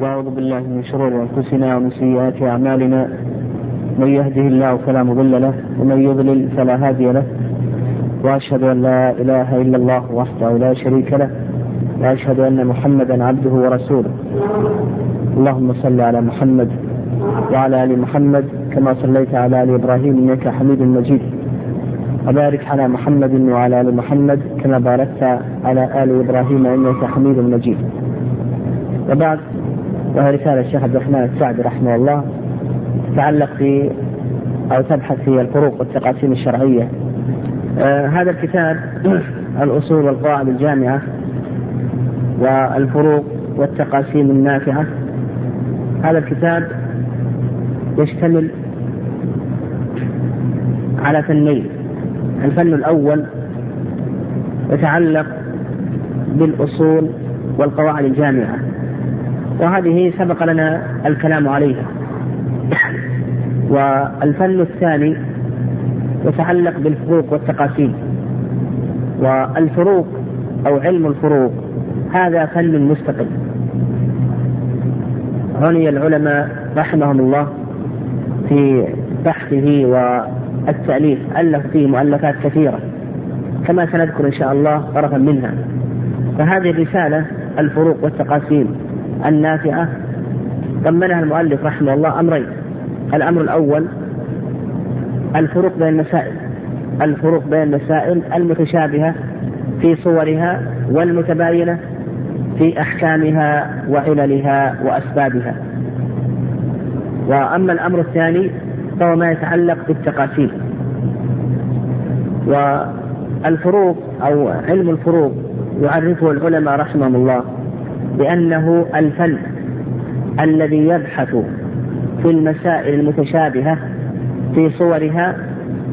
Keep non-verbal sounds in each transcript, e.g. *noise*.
وأعوذ بالله من شرور أنفسنا ومن سيئات أعمالنا. من يهده الله فلا مضل له ومن يضلل فلا هادي له. وأشهد أن لا إله إلا الله وحده لا شريك له وأشهد أن محمدا عبده ورسوله. اللهم صل على محمد وعلى آل محمد كما صليت على آل إبراهيم إنك حميد مجيد. وبارك على محمد وعلى آل محمد كما باركت على آل إبراهيم إنك حميد مجيد. وبعد وهي رسالة الشيخ عبد الرحمن السعدي رحمه الله تتعلق في أو تبحث في الفروق والتقاسيم الشرعية. آه هذا الكتاب *clears throat* الأصول والقواعد الجامعة والفروق والتقاسيم النافعة. هذا الكتاب يشتمل على فنين. الفن الأول يتعلق بالأصول والقواعد الجامعة. وهذه سبق لنا الكلام عليها. والفن الثاني يتعلق بالفروق والتقاسيم. والفروق أو علم الفروق هذا فن مستقل. عني العلماء رحمهم الله في بحثه والتأليف ألف فيه مؤلفات كثيرة كما سنذكر إن شاء الله طرفا منها. فهذه الرسالة الفروق والتقاسيم. النافعة ضمنها المؤلف رحمه الله أمرين. الأمر الأول الفروق بين المسائل الفروق بين المسائل المتشابهة في صورها والمتباينة في أحكامها وعللها وأسبابها. وأما الأمر الثاني فهو ما يتعلق بالتقاسيم والفروق أو علم الفروق يعرفه العلماء رحمهم الله بأنه الفن الذي يبحث في المسائل المتشابهة في صورها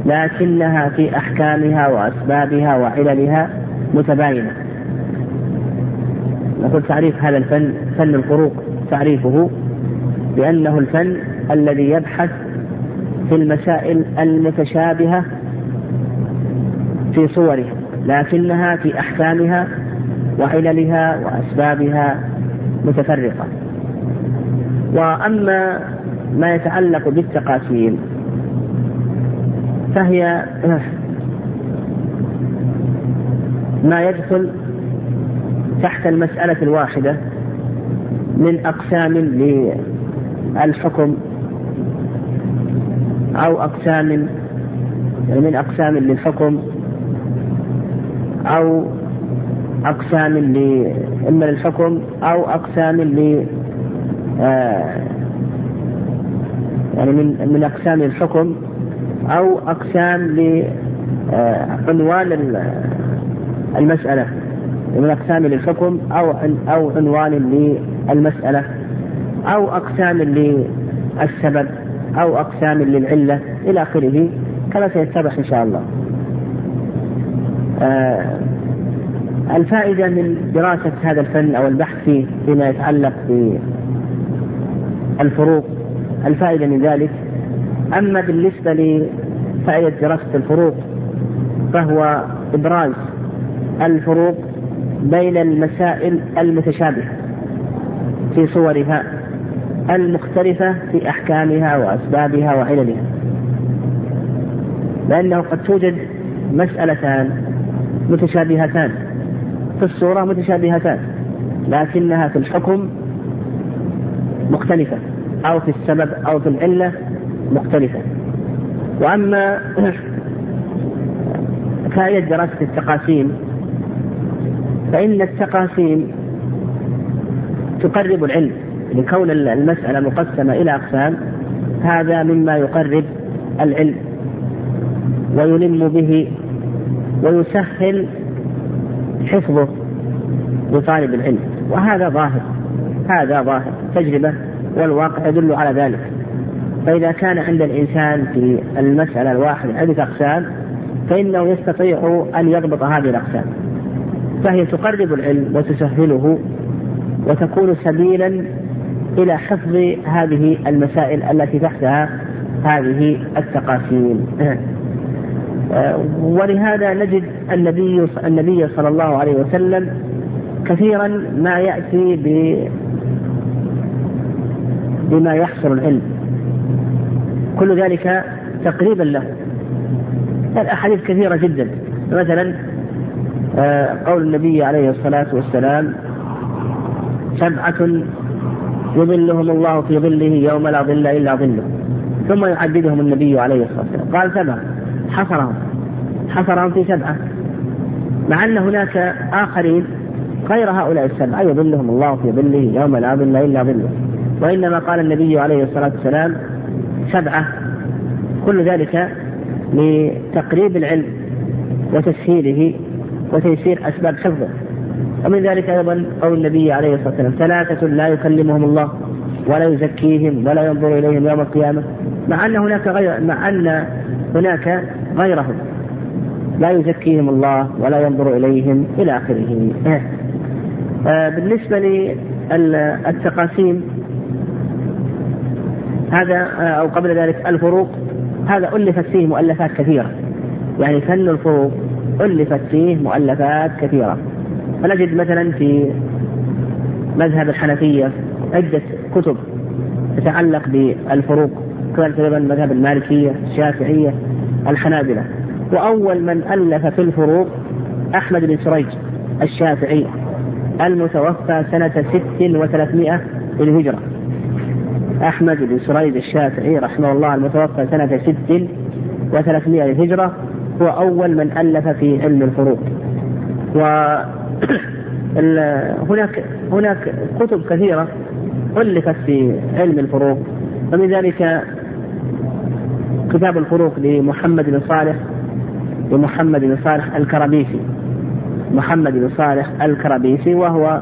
لكنها في أحكامها وأسبابها وعللها متباينة. نقول تعريف هذا الفن فن الفروق تعريفه بأنه الفن الذي يبحث في المسائل المتشابهة في صورها لكنها في أحكامها وعللها وأسبابها متفرقة. وأما ما يتعلق بالتقاسيم فهي ما يدخل تحت المسألة الواحدة من أقسام للحكم أو أقسام يعني من أقسام للحكم أو أقسام إما للحكم أو أقسام ل آه، يعني من من أقسام الحكم أو أقسام لعنوان آه، المسألة. من أقسام للحكم أو أو عنوان للمسألة. أو أقسام للسبب أو أقسام للعلة. إلى آخره. كما سيتضح إن شاء الله. آه الفائدة من دراسة هذا الفن أو البحث فيه فيما يتعلق بالفروق الفائدة من ذلك. أما بالنسبة لفائدة دراسة الفروق فهو إبراز الفروق بين المسائل المتشابهة في صورها المختلفة في أحكامها وأسبابها وعللها. لأنه قد توجد مسألتان متشابهتان. في الصورة متشابهتان لكنها في الحكم مختلفة أو في السبب أو في العلة مختلفة. وأما *clears throat* فائدة دراسة التقاسيم فإن التقاسيم تقرب العلم لكون المسألة مقسمة إلى أقسام هذا مما يقرب العلم ويلم به ويسهل حفظه لطالب العلم. وهذا ظاهر هذا ظاهر. تجربة والواقع يدل على ذلك. فإذا كان عند الإنسان في المسألة الواحدة عدة أقسام فإنه يستطيع أن يضبط هذه الأقسام. فهي تقرب العلم وتسهله وتكون سبيلا إلى حفظ هذه المسائل التي تحتها هذه التقاسيم. ولهذا نجد النبي النبي صلى الله عليه وسلم كثيرا ما يأتي بما يحصل العلم. كل ذلك تقريبا له. الأحاديث كثيرة جدا. مثلا آه، قول النبي عليه الصلاة والسلام سبعة يظلهم الله في ظله يوم لا ظل إلا ظله ثم يعددهم النبي عليه الصلاة والسلام. قال سبعة. حصرهم. حصرهم في سبعة. مع أن هناك آخرين غير هؤلاء السبعة. يظلهم الله في ظله يوم لا ظل إلا ظله. وإنما قال النبي عليه الصلاة والسلام سبعة. كل ذلك لتقريب العلم وتسهيله وتيسير أسباب حفظه. ومن ذلك أيضا قول النبي عليه الصلاة والسلام ثلاثة لا يكلمهم الله ولا يزكيهم ولا ينظر إليهم يوم القيامة. مع أن هناك غير مع أن هناك غيرهم لا يزكيهم الله ولا ينظر إليهم إلى آخره. آه، بالنسبة للتقاسيم هذا آه، أو قبل ذلك الفروق هذا ألفت فيه مؤلفات كثيرة. يعني فن الفروق ألفت فيه مؤلفات كثيرة. فنجد مثلا في مذهب الحنفية عدة كتب تتعلق بالفروق كذلك أيضا مذهب المالكية الشافعية. الحنابلة. وأول من ألف في الفروق أحمد بن سريج الشافعي المتوفى سنة ست وثلاثمائة للهجرة. أحمد بن سريج الشافعي رحمه الله المتوفى سنة ست وثلاثمائة للهجرة. هو أول من ألف في علم الفروق. و *clears throat* هناك هناك كتب كثيرة ألفت في علم الفروق. ومن ذلك كتاب الفروق لمحمد بن صالح لمحمد بن صالح الكربيسي محمد بن صالح الكربيسي وهو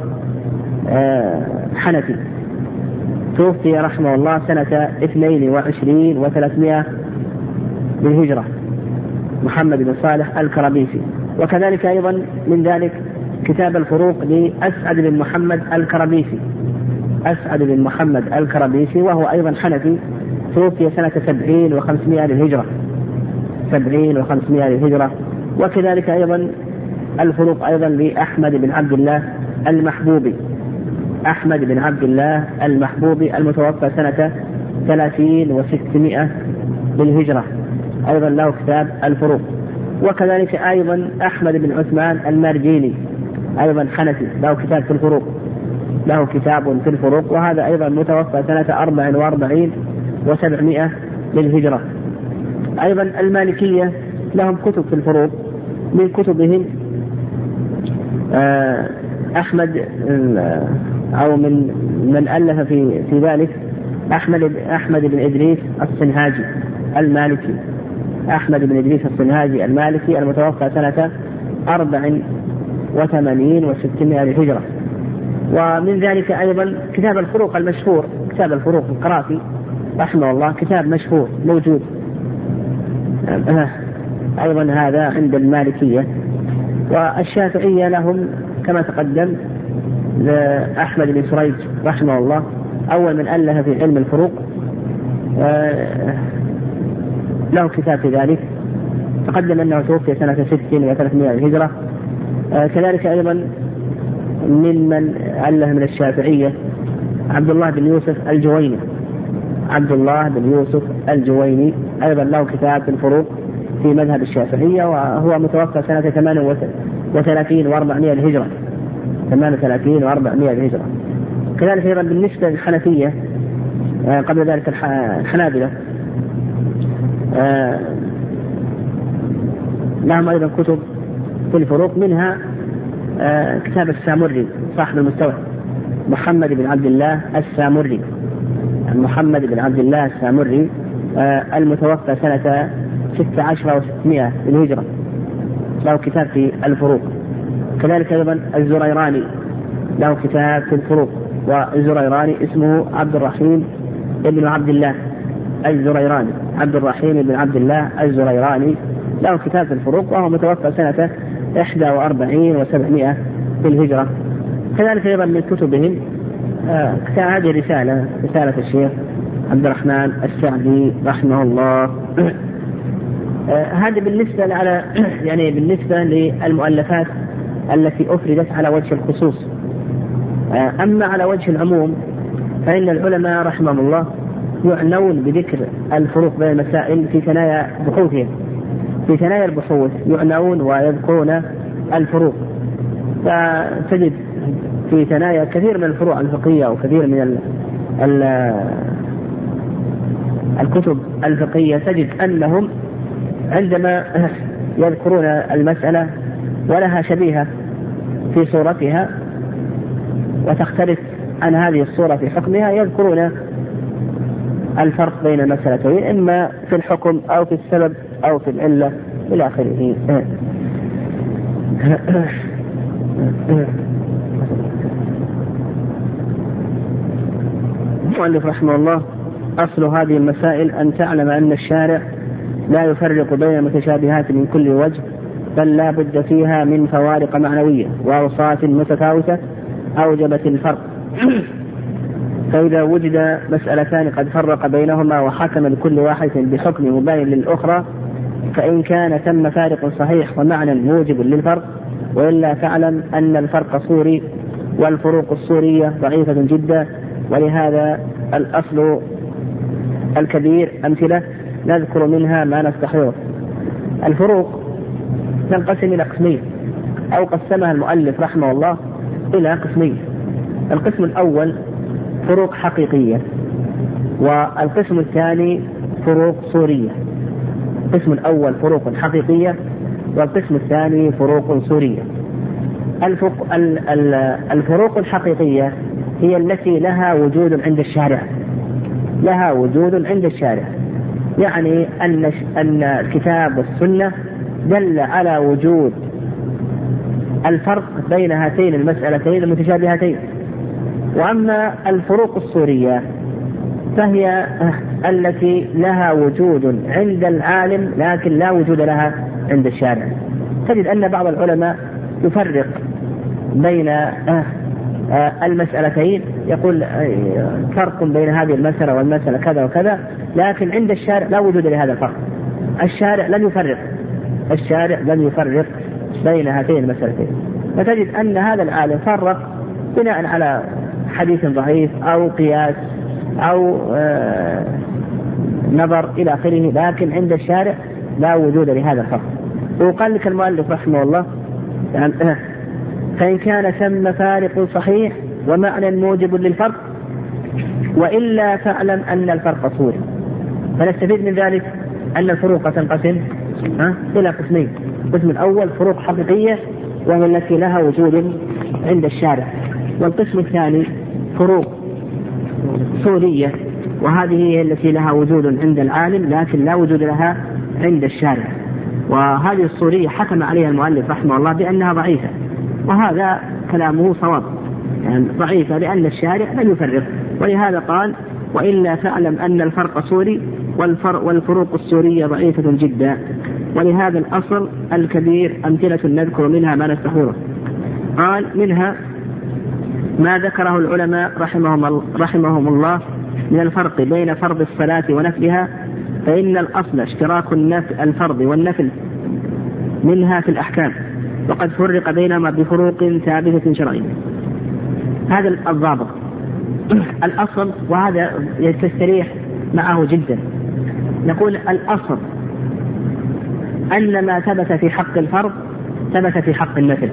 آه، حنفي. توفي رحمه الله سنة 22 و300 للهجرة محمد بن صالح الكربيسي وكذلك أيضا من ذلك كتاب الفروق لأسعد بن محمد الكربيسي أسعد بن محمد الكربيسي وهو أيضا حنفي. توفي سنة سبعين وخمسمائة للهجرة. سبعين وخمسمائة للهجرة. وكذلك أيضا الفروق أيضا لأحمد بن عبد الله المحبوبي. أحمد بن عبد الله المحبوبي المتوفى سنة ثلاثين وستمائة للهجرة. أيضا له كتاب الفروق. وكذلك أيضا أحمد بن عثمان المرجيني. أيضا حنفي. له كتاب في الفروق. له كتاب في الفروق. وهذا أيضا متوفى سنة أربع وأربعين وسبعمائة للهجرة. أيضا المالكية لهم كتب في الفروق من كتبهم آه، أحمد آه، أو من من ألف في في ذلك أحمد أحمد بن إدريس الصنهاجي المالكي. أحمد بن إدريس الصنهاجي المالكي المتوفى سنة أربع وثمانين وستمائة للهجرة. ومن ذلك أيضا كتاب الفروق المشهور كتاب الفروق القرافي رحمه الله كتاب مشهور موجود. أيضا هذا عند المالكية. والشافعية لهم كما تقدم أحمد بن سريج رحمه الله أول من ألف في علم الفروق. له كتاب في ذلك. تقدم أنه توفي سنة ست وثلاثمائة الهجرة. كذلك أيضا ممن ألف من الشافعية عبد الله بن يوسف الجويني. عبد الله بن يوسف الجويني أيضا له كتاب في الفروق في مذهب الشافعية وهو متوفى سنة 38 و400 الهجرة 38 و400 الهجرة كذلك أيضا بالنسبة للحنفية آه، قبل ذلك الحنابلة آه، لهم أيضا كتب في الفروق منها آه، كتاب السامري صاحب المستوى محمد بن عبد الله السامري. محمد بن عبد الله السامري آه، المتوفى سنة 16 و600 للهجرة له كتاب في الفروق. كذلك أيضا الزريراني. له كتاب في الفروق. والزريراني اسمه عبد الرحيم بن عبد الله الزريراني. عبد الرحيم بن عبد الله الزريراني. له كتاب في الفروق وهو متوفى سنة 41 و700 للهجرة كذلك أيضا من كتبهم هذه رسالة رسالة الشيخ عبد الرحمن السعدي رحمه الله. *coughs* آه هذه بالنسبة على *coughs* يعني بالنسبة للمؤلفات التي أفردت على وجه الخصوص. آه أما على وجه العموم فإن العلماء رحمهم الله يعنون بذكر الفروق بين المسائل في ثنايا بحوثهم. في ثنايا البحوث يعنون ويذكرون الفروق. فتجد في ثنايا كثير من الفروع الفقهية وكثير من ال ال الكتب الفقهية تجد أنهم عندما يذكرون المسألة ولها شبيهة في صورتها وتختلف عن هذه الصورة في حكمها يذكرون الفرق بين المسألتين إما في الحكم أو في السبب أو في العلة إلى آخره. المؤلف رحمه الله أصل هذه المسائل أن تعلم أن الشارع لا يفرق بين المتشابهات من كل وجه بل لا بد فيها من فوارق معنوية وأوصاف متفاوتة أوجبت الفرق. فإذا وجد مسألتان قد فرق بينهما وحكم لكل واحد بحكم مباين للأخرى فإن كان ثم فارق صحيح ومعنى موجب للفرق وإلا فاعلم أن الفرق صوري والفروق الصورية ضعيفة جدا ولهذا الأصل الكبير أمثلة نذكر منها ما نستحضره الفروق تنقسم إلى قسمين. أو قسمها المؤلف رحمه الله إلى قسمين. القسم الأول فروق حقيقية والقسم الثاني فروق صورية القسم الأول فروق حقيقية والقسم الثاني فروق صورية الفروق الحقيقية هي التي لها وجود عند الشارع. لها وجود عند الشارع. يعني أن أن الكتاب والسنة دل على وجود الفرق بين هاتين المسألتين المتشابهتين. وأما الفروق الصورية فهي التي لها وجود عند العالم لكن لا وجود لها عند الشارع. تجد أن بعض العلماء يفرق بين المسألتين يقول فرق بين هذه المسألة والمسألة كذا وكذا لكن عند الشارع لا وجود لهذا الفرق. الشارع لم يفرق. الشارع لم يفرق بين هاتين المسألتين. فتجد أن هذا العالم فرق بناء على حديث ضعيف أو قياس أو آه نظر إلى آخره لكن عند الشارع لا وجود لهذا الفرق. وقال لك المؤلف رحمه الله يعني فإن كان ثم فارق صحيح ومعنى موجب للفرق وإلا فاعلم أن الفرق صوري. فنستفيد من ذلك أن الفروق تنقسم إلى قسمين. القسم الأول فروق حقيقية وهي التي لها وجود عند الشارع. والقسم الثاني فروق صورية وهذه هي التي لها وجود عند العالم لكن لا وجود لها عند الشارع. وهذه الصورية حكم عليها المؤلف رحمه الله بأنها ضعيفة. وهذا كلامه صواب يعني ضعيفة لأن الشارع لم يفرق. ولهذا قال وإلا فاعلم أن الفرق صوري والفروق السورية ضعيفة جدا. ولهذا الأصل الكبير أمثلة نذكر منها ما نستحضره قال منها ما ذكره العلماء رحمهم, رحمهم الله من الفرق بين فرض الصلاة ونفلها فإن الأصل اشتراك الفرض والنفل منها في الأحكام. وقد فرق بينهما بفروق ثابتة شرعية. هذا الضابط. الأصل وهذا تستريح معه جدا. نقول الأصل أن ما ثبت في حق الفرض ثبت في حق النفل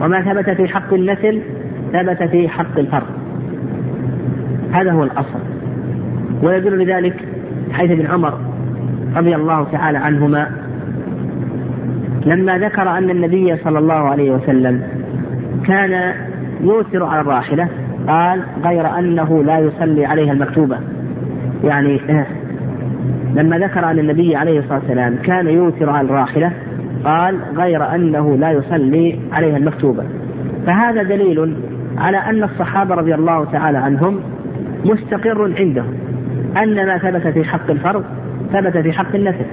وما ثبت في حق النفل ثبت في حق الفرض. هذا هو الأصل. ويدل لذلك حيث ابن عمر رضي الله تعالى عنهما لما ذكر أن النبي صلى الله عليه وسلم كان يوثر على الراحلة قال غير أنه لا يصلي عليها المكتوبة. يعني لما ذكر أن النبي عليه الصلاة والسلام كان يوثر على الراحلة قال غير أنه لا يصلي عليها المكتوبة. فهذا دليل على أن الصحابة رضي الله تعالى عنهم مستقر عندهم أن ما ثبت في حق الفرض ثبت في حق النفل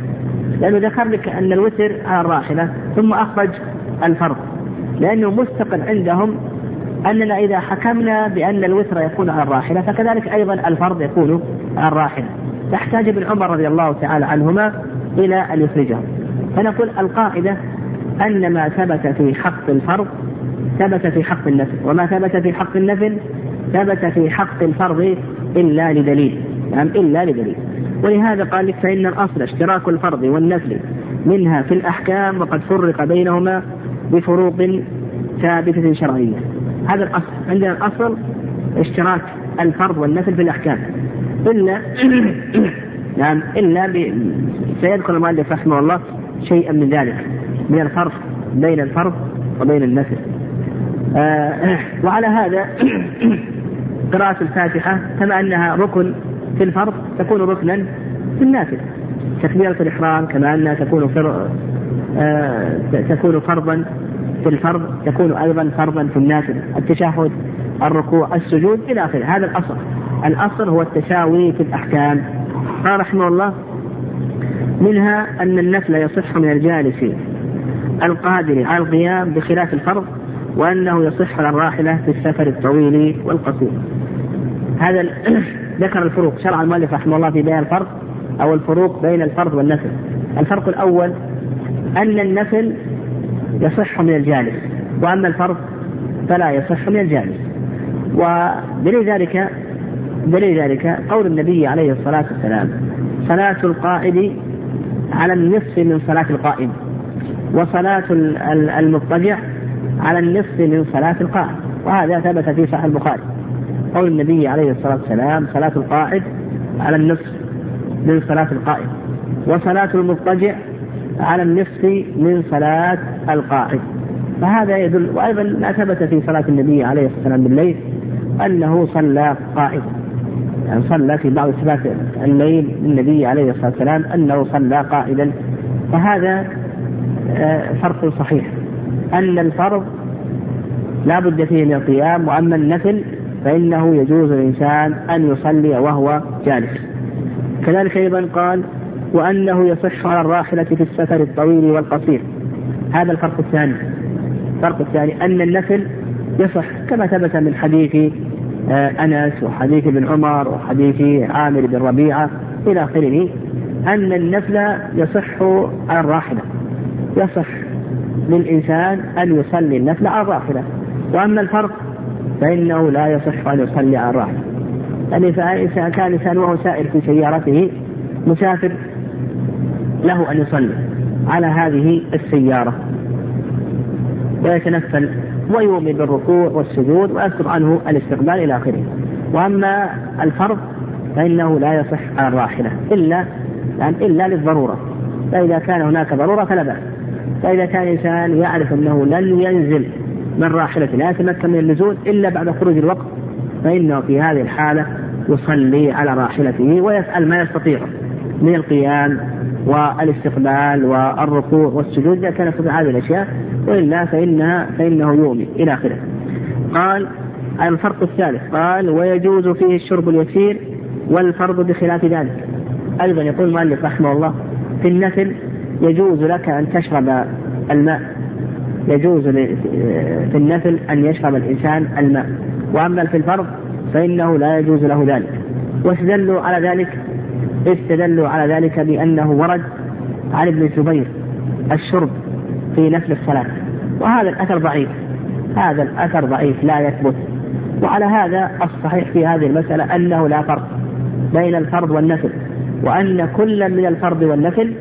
لأنه ذكر لك أن الوتر على الراحلة ثم أخرج الفرض لأنه مستقر عندهم أننا إذا حكمنا بأن الوتر يكون على الراحلة فكذلك أيضا الفرض يكون على الراحلة. تحتاج ابن عمر رضي الله تعالى عنهما إلى أن يخرجه فنقول القاعدة أن ما ثبت في حق الفرض ثبت في حق النفل وما ثبت في حق النفل ثبت في حق الفرض إلا لدليل. يعني إلا لدليل. ولهذا قال لك فإن الأصل اشتراك الفرض والنفل منها في الأحكام وقد فرق بينهما بفروق ثابتة شرعية. هذا الأصل. عندنا الأصل اشتراك الفرض والنفل في الأحكام. إلا *coughs* نعم إلا ب... سيذكر المؤلف رحمه الله شيئا من ذلك من الفرق بين الفرض وبين النفل. آه وعلى هذا *coughs* قراءة الفاتحة كما أنها ركن في الفرض تكون ركنا في النافل تكبيرة الإحرام كما أنها تكون فر... آه تكون فرضا في الفرض تكون أيضا فرضا في النافل التشهد الركوع السجود إلى آخره. هذا الأصل. الأصل هو التساوي في الأحكام. قال رحمه الله منها أن النفل يصح من الجالس القادر على القيام بخلاف الفرض وأنه يصح على الراحلة في السفر الطويل والقصير. هذا *clears throat* ذكر الفروق. شرع المؤلف رحمه الله في بيان الفرق أو الفروق بين الفرض والنفل. الفرق الأول أن النفل يصح من الجالس وأما الفرض فلا يصح من الجالس. ودليل ذلك دليل ذلك قول النبي عليه الصلاة والسلام صلاة القائد على النصف من صلاة القائم وصلاة المضطجع على النصف من صلاة القائم وهذا ثبت في صحيح البخاري. قول النبي عليه الصلاة والسلام صلاة القائد على النصف من صلاة القائم وصلاة المضطجع على النصف من صلاة القائد فهذا يدل وأيضا ما ثبت في صلاة النبي عليه الصلاة والسلام بالليل أنه صلى قائدا يعني صلى في بعض صفات الليل للنبي عليه الصلاة والسلام أنه صلى قائدا فهذا آه، فرق صحيح. أن الفرض لا بد فيه من القيام وأما النفل فإنه يجوز للإنسان أن يصلي وهو جالس. كذلك أيضا قال وأنه يصح على الراحلة في السفر الطويل والقصير. هذا الفرق الثاني. الفرق الثاني أن النفل يصح كما ثبت من حديث آه، أنس وحديث ابن عمر وحديث عامر بن ربيعة إلى آخره أن النفل يصح على الراحلة. يصح للإنسان أن يصلي النفل على الراحلة. وأما الفرق فإنه لا يصح أن يصلي على الراحلة يعني فإذا كان إنسان وهو سائر في سيارته مسافر له أن يصلي على هذه السيارة. ويتنفل ويؤمن بالركوع والسجود ويذكر عنه الاستقبال إلى آخره. وأما الفرض فإنه لا يصح على الراحلة إلا يعني إلا للضرورة. فإذا كان هناك ضرورة فلا بأس. فإذا كان إنسان يعرف أنه لن ينزل من راحلته لا يتمكن من النزول إلا بعد خروج الوقت فإنه في هذه الحالة يصلي على راحلته ويفعل ما يستطيع من القيام والاستقبال والركوع والسجود إذا كان يستطيع هذه الأشياء وإلا فإنها فإنه يؤمن إلى آخره. قال الفرق الثالث قال ويجوز فيه الشرب اليسير والفرض بخلاف ذلك. أيضا يقول المؤلف رحمه الله في النفل يجوز لك أن تشرب الماء يجوز في النفل أن يشرب الإنسان الماء. وأما في الفرض فإنه لا يجوز له ذلك. واستدلوا على ذلك استدلوا على ذلك بأنه ورد عن ابن الزبير الشرب في نفل الصلاة. وهذا الأثر ضعيف. هذا الأثر ضعيف لا يثبت. وعلى هذا الصحيح في هذه المسألة أنه لا فرق بين الفرض والنفل وأن كل من الفرض والنفل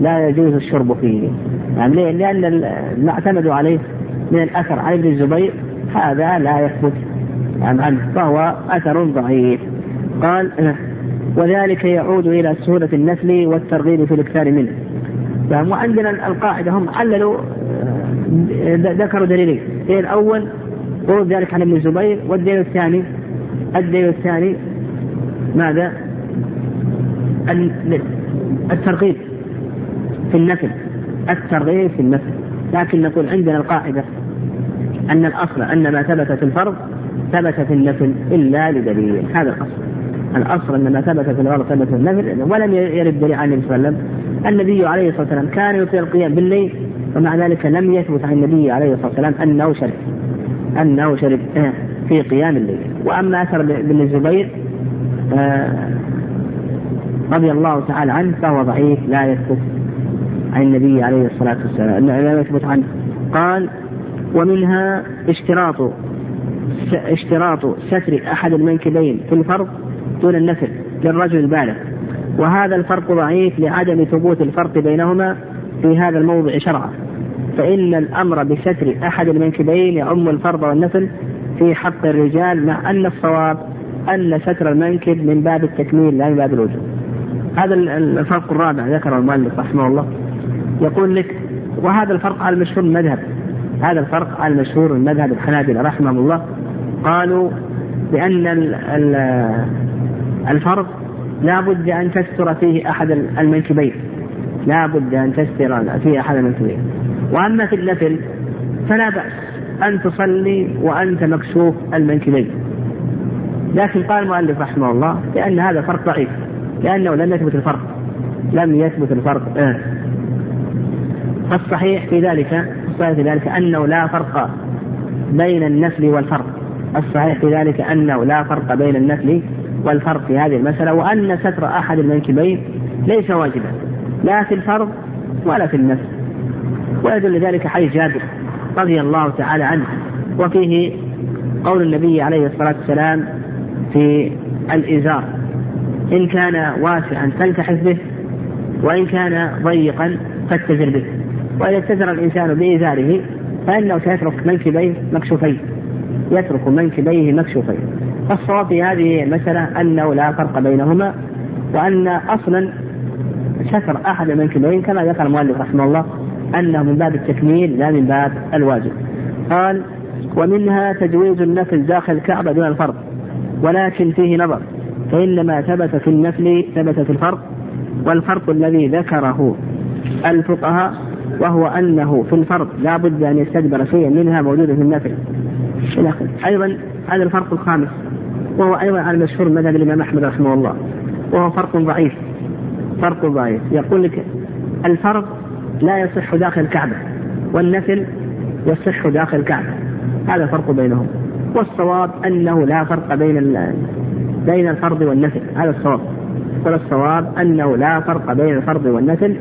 لا يجوز الشرب فيه. يعني ليه؟ لأن ما اعتمدوا عليه من الأثر عن ابن الزبير هذا لا يثبت يعني عنه فهو أثر ضعيف قال وذلك يعود إلى سهولة النفل والترغيب في الإكثار منه يعني وعندنا القاعدة هم عللوا آه، ذكروا دليلين الدليل الأول ورد ذلك عن ابن الزبير والدليل الثاني الدليل الثاني ماذا؟ الترغيب في النفل الترغيب في النفل لكن نقول عندنا القاعدة أن الأصل أن ما ثبت في الفرض ثبت في النفل إلا لدليل هذا الأصل. الأصل أن ما ثبت في الفرض ثبت في النفل ولم يرد دليل عن النبي صلى الله عليه وسلم. النبي عليه الصلاة والسلام كان يطيل القيام بالليل ومع ذلك لم يثبت عن النبي عليه الصلاة والسلام أنه شرب. أنه شرب في قيام الليل. وأما أثر بن الزبير آه، رضي الله تعالى عنه فهو ضعيف لا يثبت. عن النبي عليه الصلاة والسلام لا يثبت عنه. قال ومنها اشتراط اشتراط ستر أحد المنكبين في الفرض دون النفل للرجل البالغ. وهذا الفرق ضعيف لعدم ثبوت الفرق بينهما في هذا الموضع شرعا. فإن الأمر بستر أحد المنكبين يعم الفرض والنفل في حق الرجال مع أن الصواب أن ستر المنكب من باب التكميل لا من باب الوجوب. هذا الفرق الرابع ذكره المؤلف رحمه الله. يقول لك وهذا الفرق على المشهور المذهب. هذا الفرق على المشهور المذهب الحنابلة رحمهم الله. قالوا بأن الفرض لا بد أن تستر فيه أحد المنكبين. لا بد أن تستر فيه أحد المنكبين. وأما في النفل فلا بأس أن تصلي وأنت مكشوف المنكبين. لكن قال المؤلف رحمه الله لأن هذا فرق ضعيف لأنه لم يثبت الفرق. لم يثبت الفرق. آه. فالصحيح في ذلك الصحيح في ذلك أنه لا فرق بين النفل والفرق. الصحيح في ذلك أنه لا فرق بين النفل والفرق في هذه المسألة وأن ستر أحد المنكبين ليس واجبا لا في الفرض ولا في النفل ويدل ذلك حديث جابر رضي الله تعالى عنه وفيه قول النبي عليه الصلاة والسلام في الإزار إن كان واسعا فالتحف به وإن كان ضيقا فاتزر به. وإذا اتزر الإنسان بإزاره فإنه سيترك منكبيه مكشوفين. يترك منكبيه مكشوفين. فالصواب في هذه المسألة أنه لا فرق بينهما وأن أصلا ستر أحد المنكبين كما ذكر المؤلف رحمه الله أنه من باب التكميل لا من باب الواجب. قال ومنها تجويز النفل داخل الكعبة دون الفرض ولكن فيه نظر فإن ما ثبت في النفل ثبت في الفرض والفرق الذي ذكره الفقهاء وهو أنه في الفرض لا بد أن يستدبر شيئا منها موجودا في النفل إلى آخره. أيضا هذا الفرق الخامس وهو أيضا على مشهور مذهب الإمام أحمد رحمه الله وهو فرق ضعيف. فرق ضعيف. يقول لك الفرض لا يصح داخل الكعبة والنفل يصح داخل الكعبة. هذا الفرق بينهم. والصواب أنه لا فرق بين بين الفرض والنفل. هذا الصواب. والصواب أنه لا فرق بين الفرض والنفل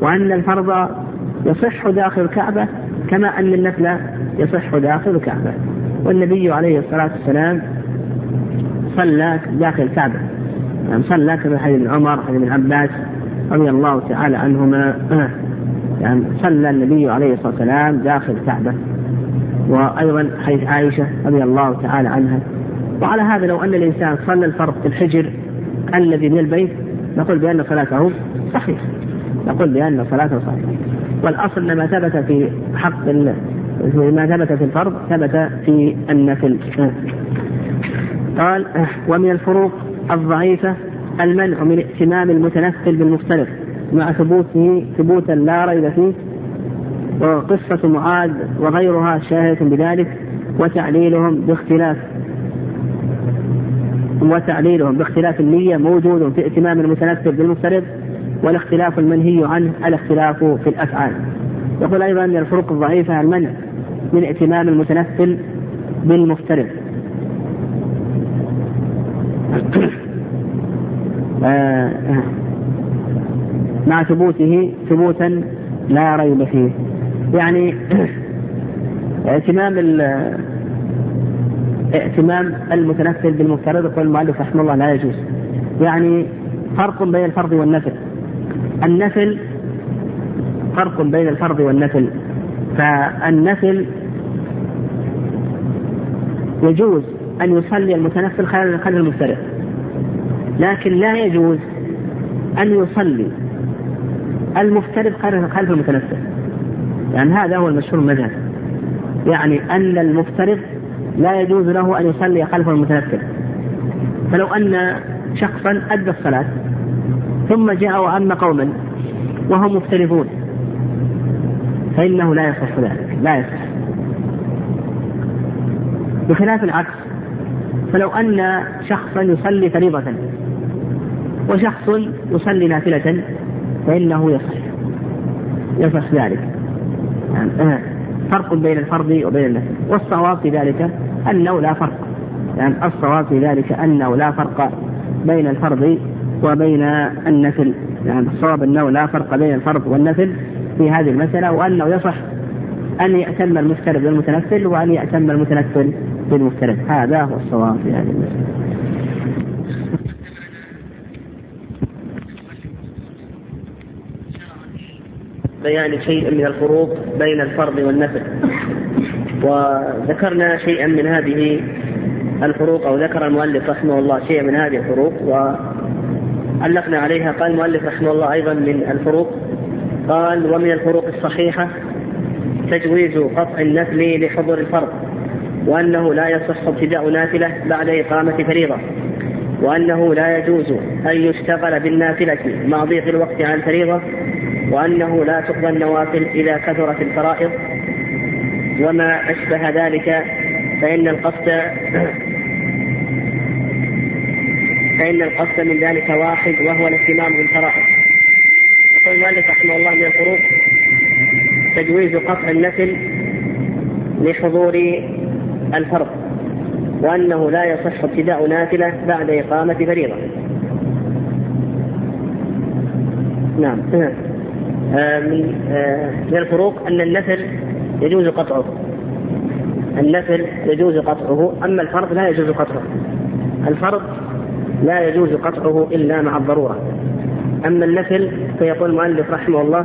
وأن الفرض يصح داخل الكعبة كما أن النفل يصح داخل الكعبة. والنبي عليه الصلاة والسلام صلى داخل الكعبة. يعني صلى كما حديث ابن عمر حديث ابن عباس رضي الله تعالى عنهما. يعني صلى النبي عليه الصلاة والسلام داخل الكعبة. وأيضا حديث عائشة رضي الله تعالى عنها. وعلى هذا لو أن الإنسان صلى الفرض في الحجر الذي من البيت نقول بأن صلاته صحيحة. نقول بأن صلاته صحيحة. والأصل ما ثبت في حق ما ثبت في الفرض ثبت في النفل. قال ومن الفروق الضعيفة المنع من ائتمام المتنفل بالمفترض مع ثبوته ثبوتا لا ريب فيه وقصة معاذ وغيرها شاهدة بذلك وتعليلهم باختلاف وتعليلهم باختلاف النية موجود في ائتمام المتنفل بالمفترض والاختلاف المنهي عنه الاختلاف في الأفعال. يقول أيضا من الفروق الضعيفة المنع من ائتمام المتنفل بالمفترض. آه، مع ثبوته ثبوتا لا ريب فيه. يعني ائتمام ائتمام المتنفل بالمفترض يقول المؤلف رحمه الله لا يجوز. يعني فرق بين الفرض والنفل. النفل فرق بين الفرض والنفل فالنفل يجوز أن يصلي المتنفل خلف المفترض لكن لا يجوز أن يصلي المفترض خلف المتنفل. يعني هذا هو المشهور المذهب. يعني أن المفترض لا يجوز له أن يصلي خلف المتنفل. فلو أن شخصا أدى الصلاة ثم جاء وأما قوما وهم مفترضون فإنه لا يصح ذلك لا يصح. بخلاف العكس فلو أن شخصا يصلي فريضة وشخص يصلي نافلة فإنه يصح يصح ذلك. يعني فرق بين الفرض وبين النفل. والصواب في ذلك أنه لا فرق. يعني الصواب في ذلك أنه لا فرق بين الفرض وبين النفل. يعني الصواب أنه لا فرق بين الفرض والنفل في هذه المسألة وأنه يصح أن يأتم المفترض بالمتنفل وأن يأتم المتنفل بالمفترض هذا هو الصواب في هذه المسألة. بيان شيء من الفروق بين الفرض والنفل. وذكرنا شيئا من هذه الفروق أو ذكر المؤلف رحمه الله شيئا من هذه الفروق وعلقنا عليها قال المؤلف رحمه الله أيضا من الفروق. قال ومن الفروق الصحيحة تجويز قطع النفل لحضور الفرض وأنه لا يصح ابتداء نافلة بعد إقامة فريضة وأنه لا يجوز أن يشتغل بالنافلة مع ضيق الوقت عن الفريضة وأنه لا تقضى النوافل إذا كثرت الفرائض. وما أشبه ذلك فإن القصد فإن القصد من ذلك واحد وهو الاهتمام بالفرائض. يقول المؤلف رحمه الله من الفروق تجويز قطع النفل لحضور الفرض وأنه لا يصح ابتداء نافلة بعد إقامة فريضة. نعم. آه، من آه، من الفروق أن النفل يجوز قطعه. النفل يجوز قطعه أما الفرض لا يجوز قطعه. الفرض لا يجوز قطعه إلا مع الضرورة. أما النفل فيقول المؤلف رحمه الله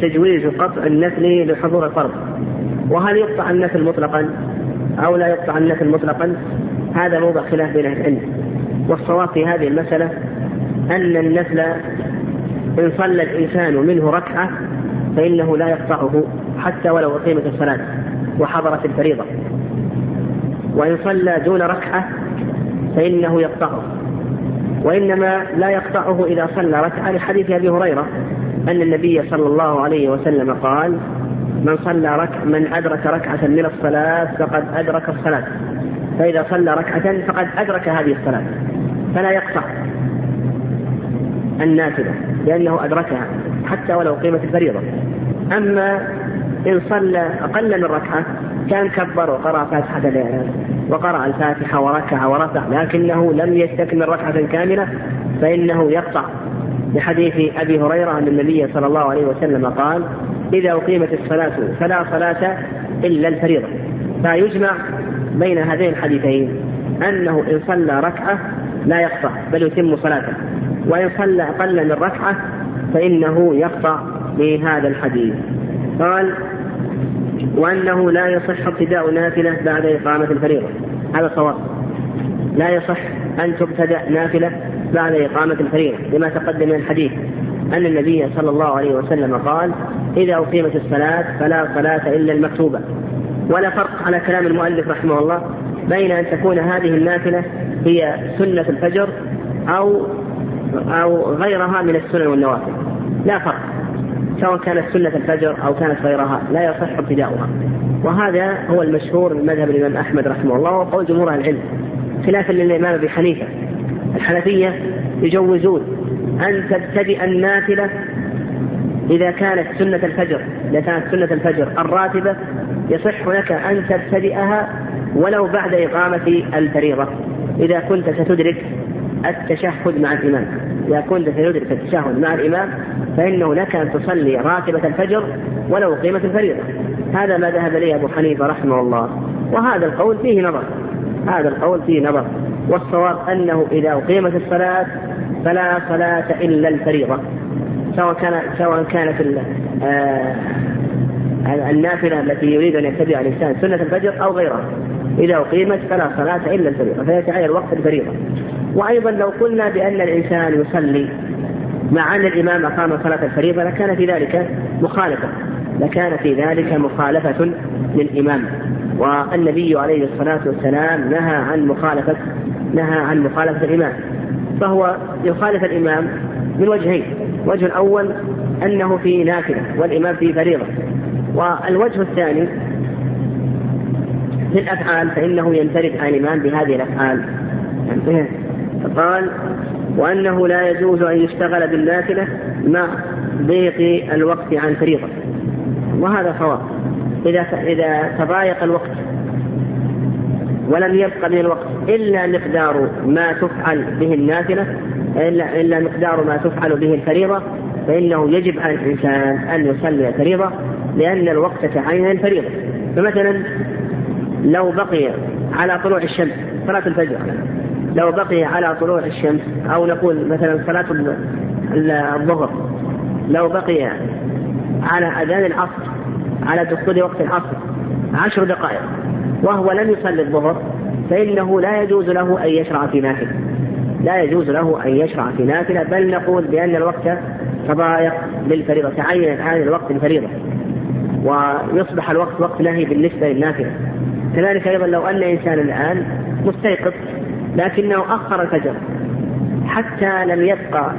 تجويز قطع النفل لحضور الفرض. وهل يقطع النفل مطلقا أو لا يقطع النفل مطلقا؟ هذا موضع خلاف بين العلم. والصواب في هذه المسألة أن النفل إن صلى الإنسان منه ركعة فإنه لا يقطعه حتى ولو أقيمت الصلاة وحضرت الفريضة. وإن صلى دون ركعة فإنه يقطعه. وإنما لا يقطعه إذا صلى. ركعة لحديث أبي هريرة أن النبي صلى الله عليه وسلم قال من صلى ركع من أدرك ركعة من الصلاة فقد أدرك الصلاة. فإذا صلى ركعة فقد أدرك هذه الصلاة. فلا يقطع النافلة لأنه أدركها حتى ولو قيمة الفريضة. أما إن صلى أقل من ركعة كان كبر وقرأ فاتحة وقرأ الفاتحة وركع ورفع لكنه لم يستكمل ركعة كاملة فإنه يقطع. لحديث أبي هريرة أن النبي صلى الله عليه وسلم قال إذا أقيمت الصلاة فلا صلاة إلا الفريضة. فيجمع بين هذين الحديثين أنه إن صلى ركعة لا يقطع بل يتم صلاته. وإن صلى أقل من ركعة فإنه يقطع بهذا الحديث. قال وأنه لا يصح ابتداء نافلة بعد إقامة الفريضة. هذا صواب لا يصح أن تبتدأ نافلة بعد إقامة الفريضة لما تقدم من الحديث أن النبي صلى الله عليه وسلم قال إذا أقيمت الصلاة فلا صلاة إلا المكتوبة. ولا فرق على كلام المؤلف رحمه الله بين أن تكون هذه النافلة هي سنة الفجر أو أو غيرها من السنن والنوافل. لا فرق. سواء كانت سنة الفجر أو كانت غيرها لا يصح ابتداؤها. وهذا هو المشهور من مذهب الإمام أحمد رحمه الله وقول جمهور العلم خلافا للإمام أبي حنيفة. الحنفية يجوزون أن تبتدئ النافلة إذا كانت سنة الفجر إذا كانت سنة الفجر الراتبة يصح لك أن تبتدئها ولو بعد إقامة الفريضة. إذا كنت ستدرك التشهد مع الإمام. إذا كنت سيدرك التشهد مع الإمام فإنه لك أن تصلي راتبة الفجر ولو قيمة الفريضة هذا ما ذهب إليه أبو حنيفة رحمه الله. وهذا القول فيه نظر. هذا القول فيه نظر. والصواب أنه إذا أقيمت الصلاة فلا صلاة إلا الفريضة. سواء كان سواء كانت آه النافلة التي يريد أن يتبع الإنسان سنة الفجر أو غيرها. إذا أقيمت فلا صلاة إلا الفريضة. فيتعين وقت الفريضة. وأيضا لو قلنا بأن الإنسان يصلي مع أن الإمام أقام صلاة الفريضة لكان في ذلك مخالفة لكان في ذلك مخالفة للإمام. والنبي عليه الصلاة والسلام نهى عن مخالفة نهى عن مخالفة الإمام. فهو يخالف الإمام من وجهين الوجه الأول أنه في نافلة والإمام في فريضة. والوجه الثاني في الأفعال فإنه ينفرد عن الإمام بهذه الأفعال. قال وأنه لا يجوز أن يشتغل بالنافلة مع ضيق الوقت عن فريضة وهذا صواب. إذا إذا تضايق الوقت ولم يبق من الوقت إلا مقدار ما تفعل به النافلة إلا إلا مقدار ما تفعل به الفريضة فإنه يجب على الإنسان أن يصلي الفريضة لأن الوقت تعين الفريضة. فمثلا لو بقي على طلوع الشمس صلاة الفجر لو بقي على طلوع الشمس أو نقول مثلا صلاة الظهر لو بقي على أذان العصر على دخول وقت العصر عشر دقائق وهو لم يصلي الظهر فإنه لا يجوز له أن يشرع في نافلة. لا يجوز له أن يشرع في نافلة بل نقول بأن الوقت تضايق للفريضة تعين هذا الوقت الفريضة ويصبح الوقت وقت نهي بالنسبة للنافلة. كذلك أيضا لو أن إنسانا الآن مستيقظ لكنه أخر الفجر حتى لم يبقى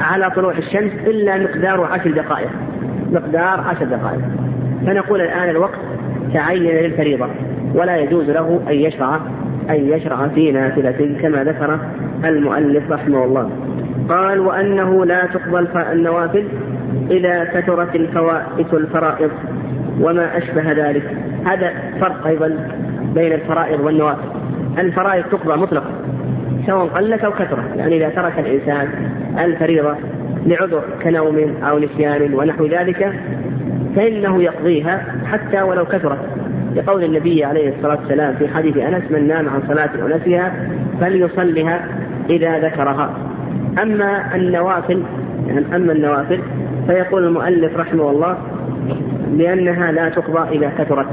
على طلوع الشمس إلا مقدار عشر دقائق. مقدار عشر دقائق. فنقول الآن الوقت تعين للفريضة ولا يجوز له أن يشرع أن يشرع في نافلة كما ذكر المؤلف رحمه الله. قال وأنه لا تقبل النوافل إذا كثرت الفوائت الفرائض وما أشبه ذلك. هذا فرق أيضا بين الفرائض والنوافل. الفرائض تقضى مطلقا سواء قلت أو كثرت يعني إذا ترك الإنسان الفريضة لعذر كنوم أو نسيان ونحو ذلك فإنه يقضيها حتى ولو كثرت. لقول النبي عليه الصلاة والسلام في حديث أنس من نام عن صلاة ونسيها فليصلها إذا ذكرها. أما النوافل يعني أما النوافل فيقول المؤلف رحمه الله لأنها لا تقضى إذا كثرت.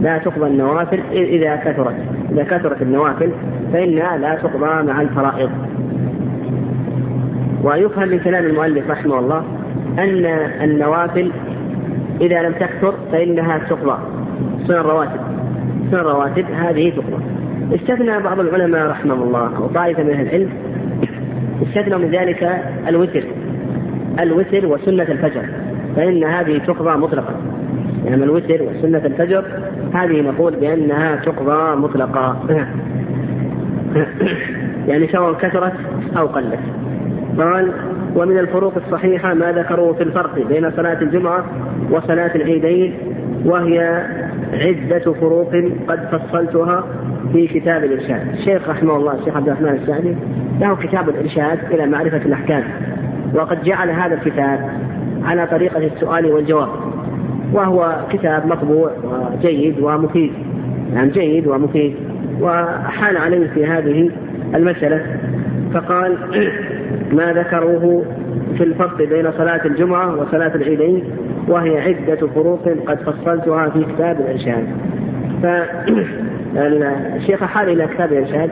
لا تقضى النوافل إذا كثرت. إذا كثرت النوافل فإنها لا تقضى مع الفرائض. ويفهم من كلام المؤلف رحمه الله أن النوافل إذا لم تكثر فإنها تقضى. سنن الرواتب. سنن الرواتب هذه تقضى. استثنى بعض العلماء رحمه الله وطائفة من أهل العلم استثنوا من ذلك الوتر. الوتر وسنة الفجر. فإن هذه تقضى مطلقا. يعني الوتر وسنة الفجر. هذه نقول بأنها تقضى مطلقا. *coughs* يعني سواء كثرت أو قلت. قال ومن الفروق الصحيحة ما ذكروه في الفرق بين صلاة الجمعة وصلاة العيدين وهي عدة فروق قد فصلتها في كتاب الإرشاد. الشيخ رحمه الله الشيخ عبد الرحمن السعدي له كتاب الإرشاد إلى معرفة الأحكام وقد جعل هذا الكتاب على طريقة السؤال والجواب. وهو كتاب مطبوع وجيد ومفيد. يعني جيد ومفيد. وحال عليه في هذه المسألة فقال *clears throat* ما ذكروه في الفرق بين صلاة الجمعة وصلاة العيدين وهي عدة فروق قد فصلتها في كتاب الإرشاد. فالشيخ *clears throat* حال إلى كتاب الإرشاد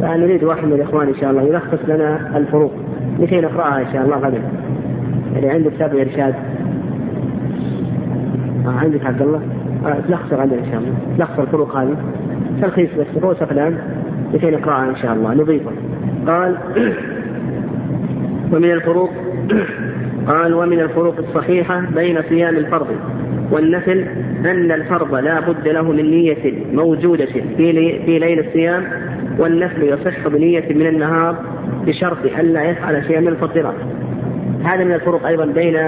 فنريد واحد من الإخوان إن شاء الله يلخص لنا الفروق لكي نقرأها إن شاء الله غدا. يعني عند كتاب الإرشاد. عندك عبد الله؟ آه تلخص عندنا إن شاء الله. تلخص الفروق هذه. تلخيص بس رؤوس أقلام لكي نقرأها إن شاء الله. نضيفه. قال ومن الفروق قال ومن الفروق الصحيحة بين صيام الفرض والنفل أن الفرض لا بد له من نية موجودة في في ليل الصيام والنفل يصح بنية من النهار بشرط ألا يفعل شيئا من الفطرات هذا من الفروق أيضا بين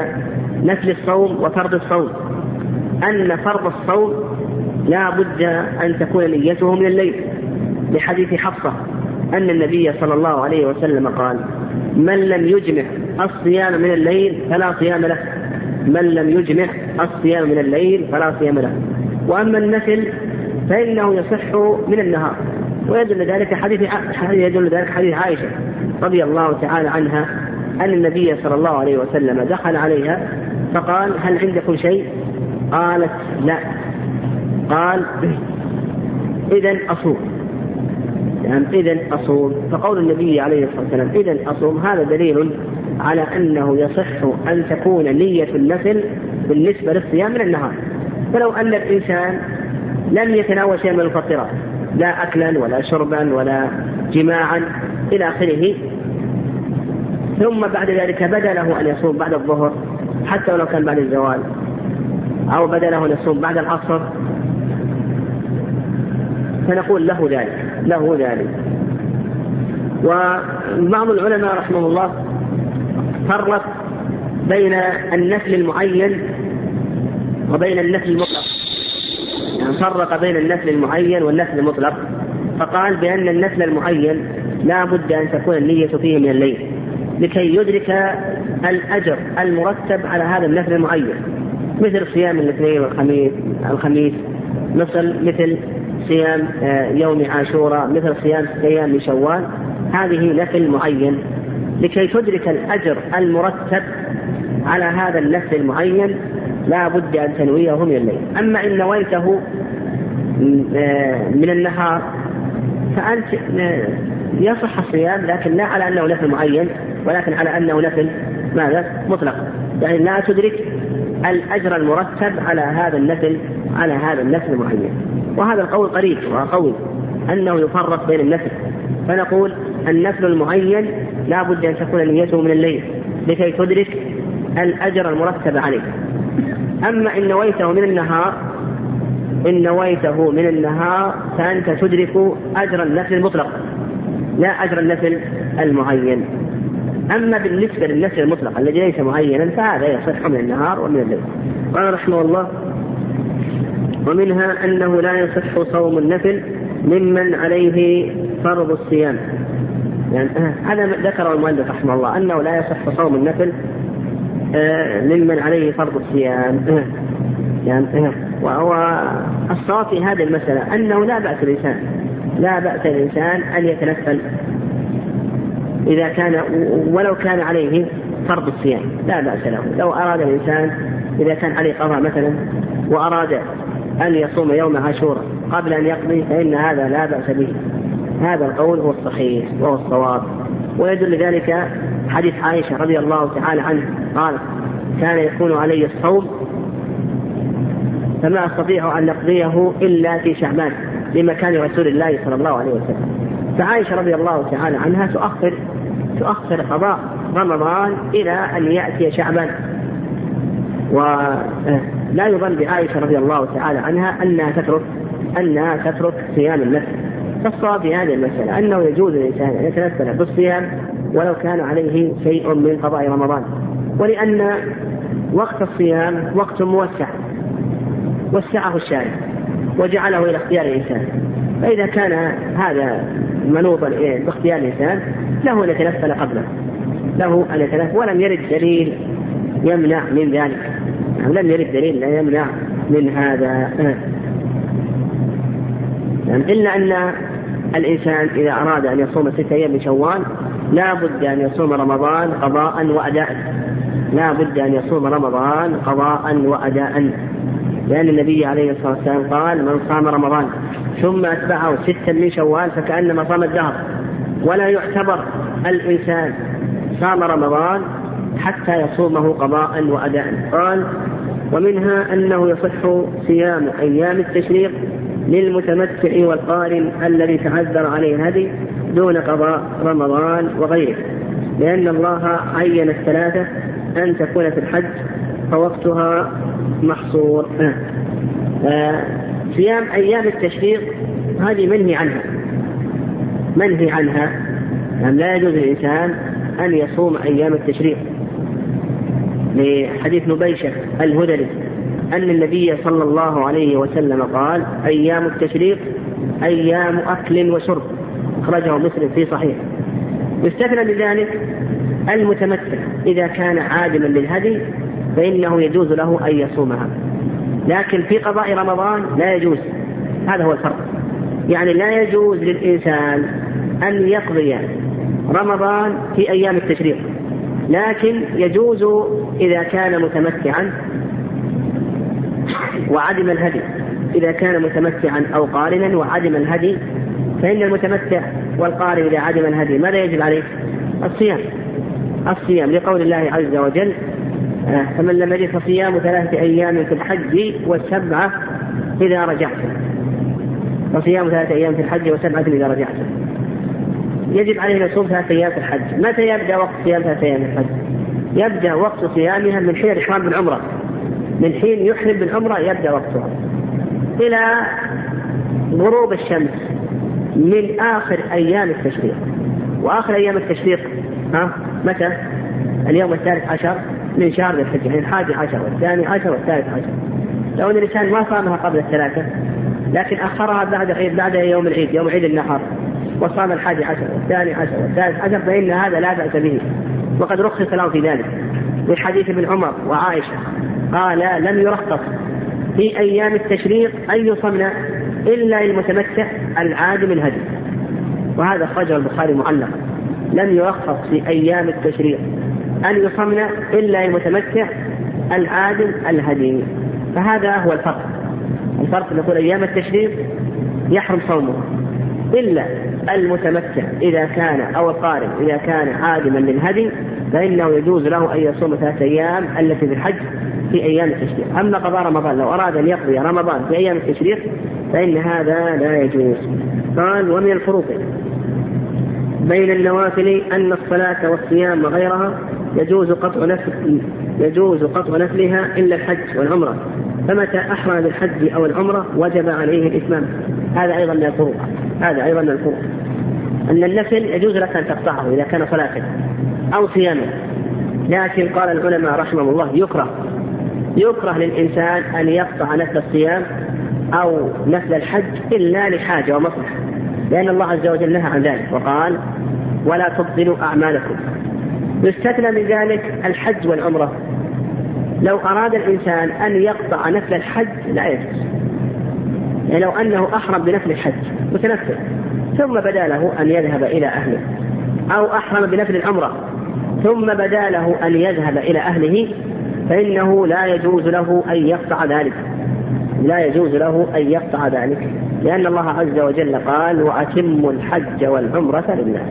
نفل الصوم وفرض الصوم. أن فرض الصوم لا بد أن تكون نيته من الليل. لحديث حفصة أن النبي صلى الله عليه وسلم قال من لم يجمع الصيام من الليل فلا صيام له. من لم يجمع الصيام من الليل فلا صيام له. وأما النفل فإنه يصح من النهار. ويدل ذلك حديث يدل ذلك حديث عائشة رضي الله تعالى عنها أن النبي صلى الله عليه وسلم دخل عليها فقال هل عندكم شيء؟ قالت لا. قال إذا أصوم. يعني إذا أصوم. فقول النبي عليه الصلاة والسلام إذا أصوم هذا دليل على أنه يصح أن تكون نية النفل بالنسبة للصيام من النهار. فلو أن الإنسان لم يتناول شيئا من المفطرات لا أكلا ولا شربا ولا جماعا إلى آخره ثم بعد ذلك بدا له أن يصوم بعد الظهر حتى ولو كان بعد الزوال. أو بدا له أن يصوم بعد العصر. فنقول له ذلك له ذلك. وبعض العلماء رحمه الله فرق بين النسل المعين وبين النسل المطلق. يعني فرق بين النسل المعين والنسل المطلق. فقال بأن النسل المعين لا بد أن تكون النية فيه من الليل لكي يدرك الأجر المرتب على هذا النسل المعين. مثل صيام الاثنين والخميس الخميس مثل مثل صيام آه، يوم عاشوراء مثل صيام أيام من شوال. هذه نفل معين. لكي تدرك الأجر المرتب على هذا النفل المعين لا بد أن تنويه من الليل. أما إن نويته آه، من النهار فأنت آه، يصح الصيام لكن لا على أنه نفل معين ولكن على أنه نفل ماذا؟ مطلق. يعني لا تدرك الأجر المرتب على هذا النفل على هذا النفل المعين وهذا القول قريب وقوي أنه يفرق بين النفل فنقول النفل المعين لا بد أن تكون نيته من الليل لكي تدرك الأجر المرتب عليه أما إن نويته من النهار إن نويته من النهار فأنت تدرك أجر النفل المطلق لا أجر النفل المعين. أما بالنسبة للنفل المطلق الذي ليس معينا فهذا يصح من النهار ومن الليل. قال رحمه الله ومنها أنه لا يصح صوم النفل ممن عليه فرض الصيام. يعني آه، هذا ذكر المؤلف رحمه الله أنه لا يصح صوم النفل آه، ممن عليه فرض الصيام. آه، يعني وهو الصواب في هذه المسألة أنه لا بأس الإنسان لا بأس الإنسان أن يتنفل. إذا كان ولو كان عليه فرض الصيام لا بأس له. لو أراد الإنسان إذا كان عليه قضاء مثلا وأراد أن يصوم يوم عاشوراء قبل أن يقضي فإن هذا لا بأس به. هذا القول هو الصحيح وهو الصواب. ويدل ذلك حديث عائشة رضي الله تعالى عنها. قال كان يكون علي الصوم فما أستطيع أن أقضيه إلا في شعبان لمكان رسول الله صلى الله عليه وسلم. فعائشة رضي الله تعالى عنها تؤخر تؤخر قضاء رمضان إلى أن يأتي شعبان. ولا يظن بعائشة رضي الله تعالى عنها أنها تترك أنها تترك صيام النفس فالصواب في هذه المسألة أنه يجوز للإنسان أن يتنفل بالصيام ولو كان عليه شيء من قضاء رمضان. ولأن وقت الصيام وقت موسع وسعه الشارع وجعله إلى اختيار الإنسان. فإذا كان هذا منوطا باختيار الإنسان له أن يتنفل قبله. له أن يتنفل ولم يرد دليل يمنع من ذلك. لم يرد دليل لا يمنع من هذا. يعني إلا أن الإنسان إذا أراد أن يصوم ستة أيام من شوال لا بد أن يصوم رمضان قضاء وأداء. لا بد أن يصوم رمضان قضاء وأداء. لأن النبي عليه الصلاة والسلام قال من صام رمضان ثم أتبعه ستا من شوال فكأنما صام الدهر. ولا يعتبر الإنسان صام رمضان حتى يصومه قضاء وأداء. قال ومنها أنه يصح صيام أيام التشريق للمتمتع والقارن الذي تعذر عليه الهدي دون قضاء رمضان وغيره. لأن الله عين الثلاثة أن تكون في الحج فوقتها محصور. آه. صيام أيام التشريق هذه منهي عنها. منهي عنها. يعني لا يجوز للإنسان أن يصوم أيام التشريق. لحديث نبيشة الهدلي أن النبي صلى الله عليه وسلم قال أيام التشريق أيام أكل وشرب. أخرجه مسلم في صحيح. يستثنى بذلك المتمتع إذا كان عادما للهدي فإنه يجوز له أن يصومها. لكن في قضاء رمضان لا يجوز. هذا هو الفرق. يعني لا يجوز للإنسان أن يقضي رمضان في أيام التشريق لكن يجوز إذا كان متمتعا وعدم الهدي. إذا كان متمتعا أو قارنا وعدم الهدي فإن المتمتع والقارن إذا عدم الهدي ماذا يجب عليه؟ الصيام. الصيام لقول الله عز وجل فمن لم يجد فصيام ثلاثة أيام في الحج والسبعة إذا رجعتم فصيام ثلاثة أيام في الحج وسبعة إذا رجعتم يجب عليه أن يصوم ثلاثة أيام في الحج، متى يبدأ وقت صيام ثلاثة أيام في الحج؟ يبدأ وقت صيامها من حين الإحرام بالعمره. من حين يحرم بالعمره يبدأ وقتها. إلى غروب الشمس من آخر أيام التشريق. وآخر أيام التشريق ها متى؟ اليوم الثالث عشر من شهر ذي الحجة، يعني الحادي عشر والثاني عشر والثالث عشر. لو أن الإنسان ما صامها قبل الثلاثة لكن أخرها بعد بعد يوم العيد يوم عيد النحر وصام الحادي عشر والثاني عشر والثالث عشر فإن هذا لا بأس به. وقد رخص له في ذلك من حديث ابن عمر وعائشة قال لم يرخص في أيام التشريق أن يصمنا إلا للمتمتع العادم الهدي وهذا أخرجه البخاري معلقا لم يرخص في أيام التشريق أن يصمنا إلا للمتمتع العادم الهدي. فهذا هو الفرق. الفرق نقول أيام التشريق يحرم صومه. إلا المتمتع إذا كان أو القارن إذا كان عادما للهدي فإنه يجوز له أن يصوم ثلاثة أيام التي في الحج في أيام التشريق. أما قضاء رمضان لو أراد أن يقضي رمضان في أيام التشريق فإن هذا لا يجوز. قال ومن الفروق بين النوافل أن الصلاة والصيام وغيرها يجوز قطع نفل يجوز قطع نفلها إلا الحج والعمرة. فمتى أحرم بالحج أو العمرة وجب عليه الإتمام. هذا أيضا من الفروق هذا أيضا من الفروق أن النفل يجوز لك أن تقطعه إذا كان صلاة أو صياما. لكن قال العلماء رحمهم الله يكره يكره للإنسان أن يقطع نفل الصيام أو نفل الحج إلا لحاجة ومصلحة. لأن الله عز وجل نهى عن ذلك وقال ولا تبطلوا أعمالكم. يستثنى من ذلك الحج والعمرة. لو أراد الإنسان أن يقطع نفل الحج لا يجوز. يعني لو أنه أحرم بنفل الحج متنفل ثم بدا له أن يذهب إلى أهله. أو أحرم بنفل العمرة ثم بدا له أن يذهب إلى أهله فإنه لا يجوز له أن يقطع ذلك. لا يجوز له أن يقطع ذلك. لأن الله عز وجل قال وأتموا الحج والعمرة لله.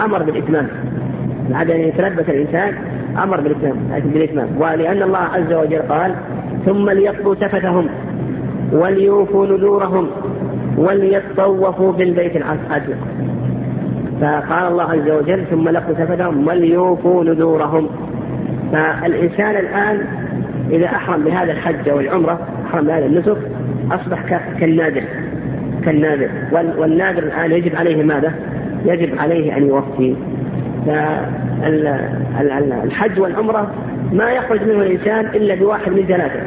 أمر بالإتمام. بعد أن يتلبس الإنسان أمر بالإتمام بالإتمام. ولأن الله عز وجل قال ثم ليقضوا تفتهم وليوفوا نذورهم وليطوفوا بالبيت العتيق. فقال الله عز وجل ثم لقوا تفتهم وليوفوا نذورهم. فالإنسان الآن إذا أحرم بهذا الحج أو العمرة أحرم بهذا النسك أصبح كالنادر كالنادر. والنادر الآن يجب عليه ماذا؟ يجب عليه أن يوفي. فالحج والعمرة ما يخرج منه الإنسان إلا بواحد من ثلاثة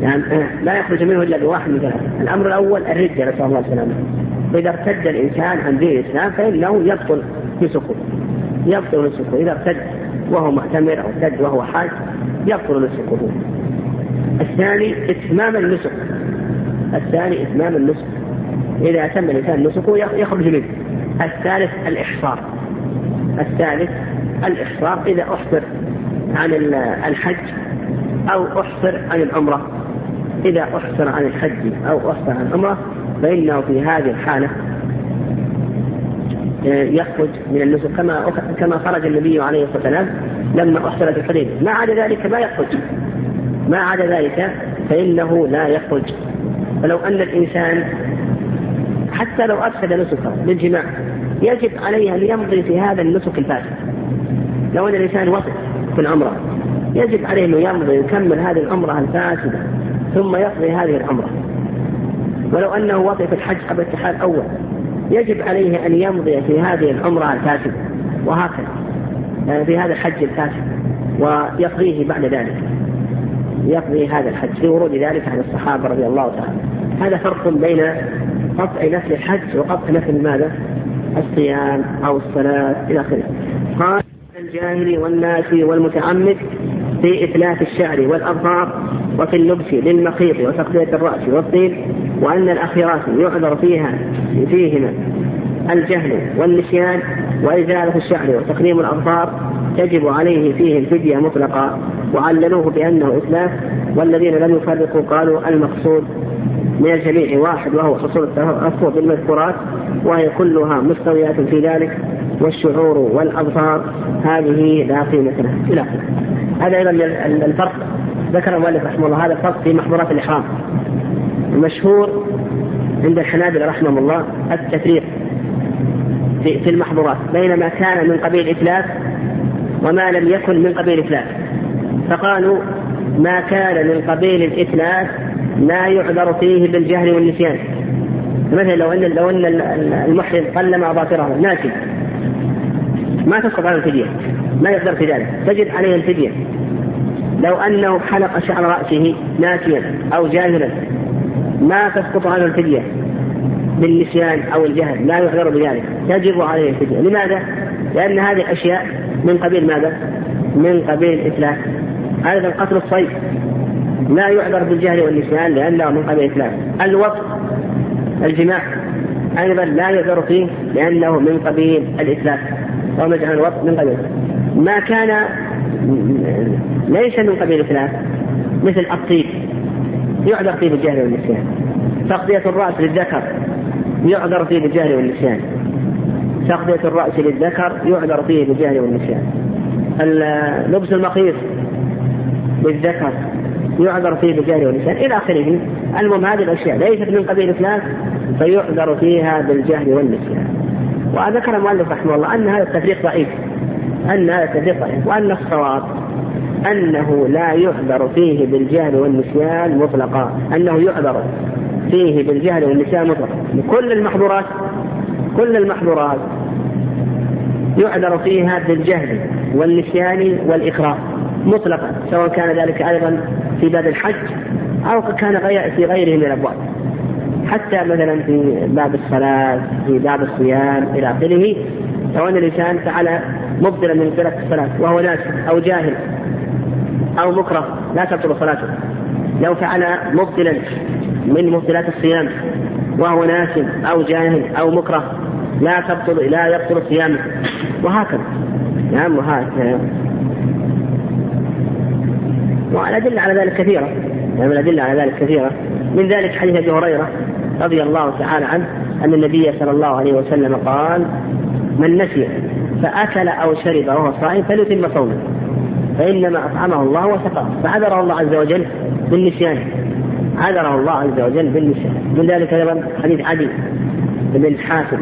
يعني لا يخرج منه إلا بواحد من ثلاثة الأمر الأول الردة نسأل الله السلامة إذا ارتد الإنسان عن دين الإسلام فإنه يبطل نسكه. يبطل نسكه. إذا ارتد وهو معتمر أو ارتد وهو حاج يبطل نسكه. الثاني إتمام النسك. الثاني إتمام النسك. إذا أتم الإنسان نسكه يخرج منه. الثالث الإحصار. الثالث الإحصار إذا أحصر عن الحج أو أحصر عن العمرة إذا أحصر عن الحج أو أحصر عن العمرة فإنه في هذه الحالة آه، يخرج من النسك كما كما خرج النبي عليه الصلاة والسلام لما احصرت الحديبيه، ما عدا ذلك ما يخرج. ما عدا ذلك فإنه لا يخرج. فلو أن الإنسان حتى لو افسد نسكه بالجماع يجب عليه أن يمضي في هذا النسك الفاسد. لو أن الإنسان وصف في العمرة يجب عليه انه يمضي ويكمل هذه العمرة الفاسدة ثم يقضي هذه العمرة. ولو أنه وطئ في الحج قبل الاتحاد الأول يجب عليه أن يمضي في هذه العمرة الفاسدة وهكذا يعني في هذا الحج الفاسد ويقضيه بعد ذلك يقضي هذا الحج في ورود ذلك عن الصحابة رضي الله تعالى هذا فرق بين قطع نفل الحج وقطع نفل ماذا؟ الصيام أو الصلاة إلى آخره. قال الجاهل والناسي والمتعمد في إتلاف الشعر والأظفار وفي اللبس للمخيط وتقضية الرأس والطين وأن الأخيرات يعذر فيها فيهما الجهل والنسيان وإزالة الشعر وتقليم الأظفار تجب عليه فيه الفدية مطلقا وعللوه بأنه إتلاف والذين لم يفرقوا قالوا المقصود من الجميع واحد وهو حصول التأثر بالمذكورات وهي كلها مستويات في ذلك والشعور والأظفار هذه لا قيمة لها. إلى آخره. هذا أيضا الفرق. ذكر المؤلف رحمه الله هذا الفرق في محظورات الإحرام. المشهور عند الحنابلة رحمهم الله التفريق في, في المحظورات بين ما كان من قبيل إتلاف وما لم يكن من قبيل إتلاف. فقالوا ما كان من قبيل الإتلاف لا يعذر فيه بالجهل والنسيان. مثلا لو ان لو أن المحرم قلم اظافره ناسي. ما تسقط على الفدية. ما يقدر في ذلك. تجد عليه الفدية. لو أنه حلق شعر رأسه ناسيا أو جاهلا ما تسقط عنه الفدية بالنسيان أو الجهل. لا يعذر بذلك. تجب عليه الفدية. لماذا؟ لأن هذه الأشياء من قبيل ماذا؟ من قبيل الاتلاف أيضا قتل الصيد. لا يعذر بالجهل والنسيان لأنه من قبيل الإتلاف الوقت الجماع أيضا لا يعذر فيه لأنه من قبيل الإتلاف وهو مجعل الوقت من قبيل ما كان ليس من قبيل الإتلاف مثل الطيب. يعذر فيه بالجهل والنسيان. تغطية الرأس للذكر يعذر فيه بالجهل والنسيان. تغطية الرأس للذكر يعذر فيه بالجهل والنسيان. لبس المخيط للذكر. يعذر فيه بالجهل والنسيان إلى آخره. المهم هذه الأشياء ليست من قبيل الإتلاف فيعذر فيها بالجهل والنسيان وذكر المؤلف رحمه الله أن هذا التفريق ضعيف أن هذا التفريق ضعيف وأن الصواب أنه لا يعذر فيه بالجهل والنسيان مطلقا. أنه يعذر فيه بالجهل والنسيان مطلقا. كل المحظورات كل المحظورات يعذر فيها بالجهل والنسيان والإكراه مطلقا سواء كان ذلك أيضا في باب الحج أو كان في غيره من الأبواب. حتى مثلا في باب الصلاة في باب الصيام إلى آخره لو أن الإنسان فعل مبطلا من مبطلات الصلاة وهو ناس أو جاهل أو مكره لا تبطل صلاته. لو فعل مبطلا من مبطلات الصيام وهو ناس أو جاهل أو مكره لا تبطل لا يبطل صيامه. وهكذا. نعم وهكذا. والأدلة على ذلك كثيرة. يعني الأدلة على ذلك كثيرة. من ذلك حديث أبي هريرة رضي الله تعالى عنه أن النبي صلى الله عليه وسلم قال من نسي فأكل أو شرب وهو صائم فليتم صومه فإنما أطعمه الله وسقاه. فعذره الله عز وجل بالنسيان. عذره الله عز وجل بالنسيان. من ذلك أيضا حديث عدي بن حاتم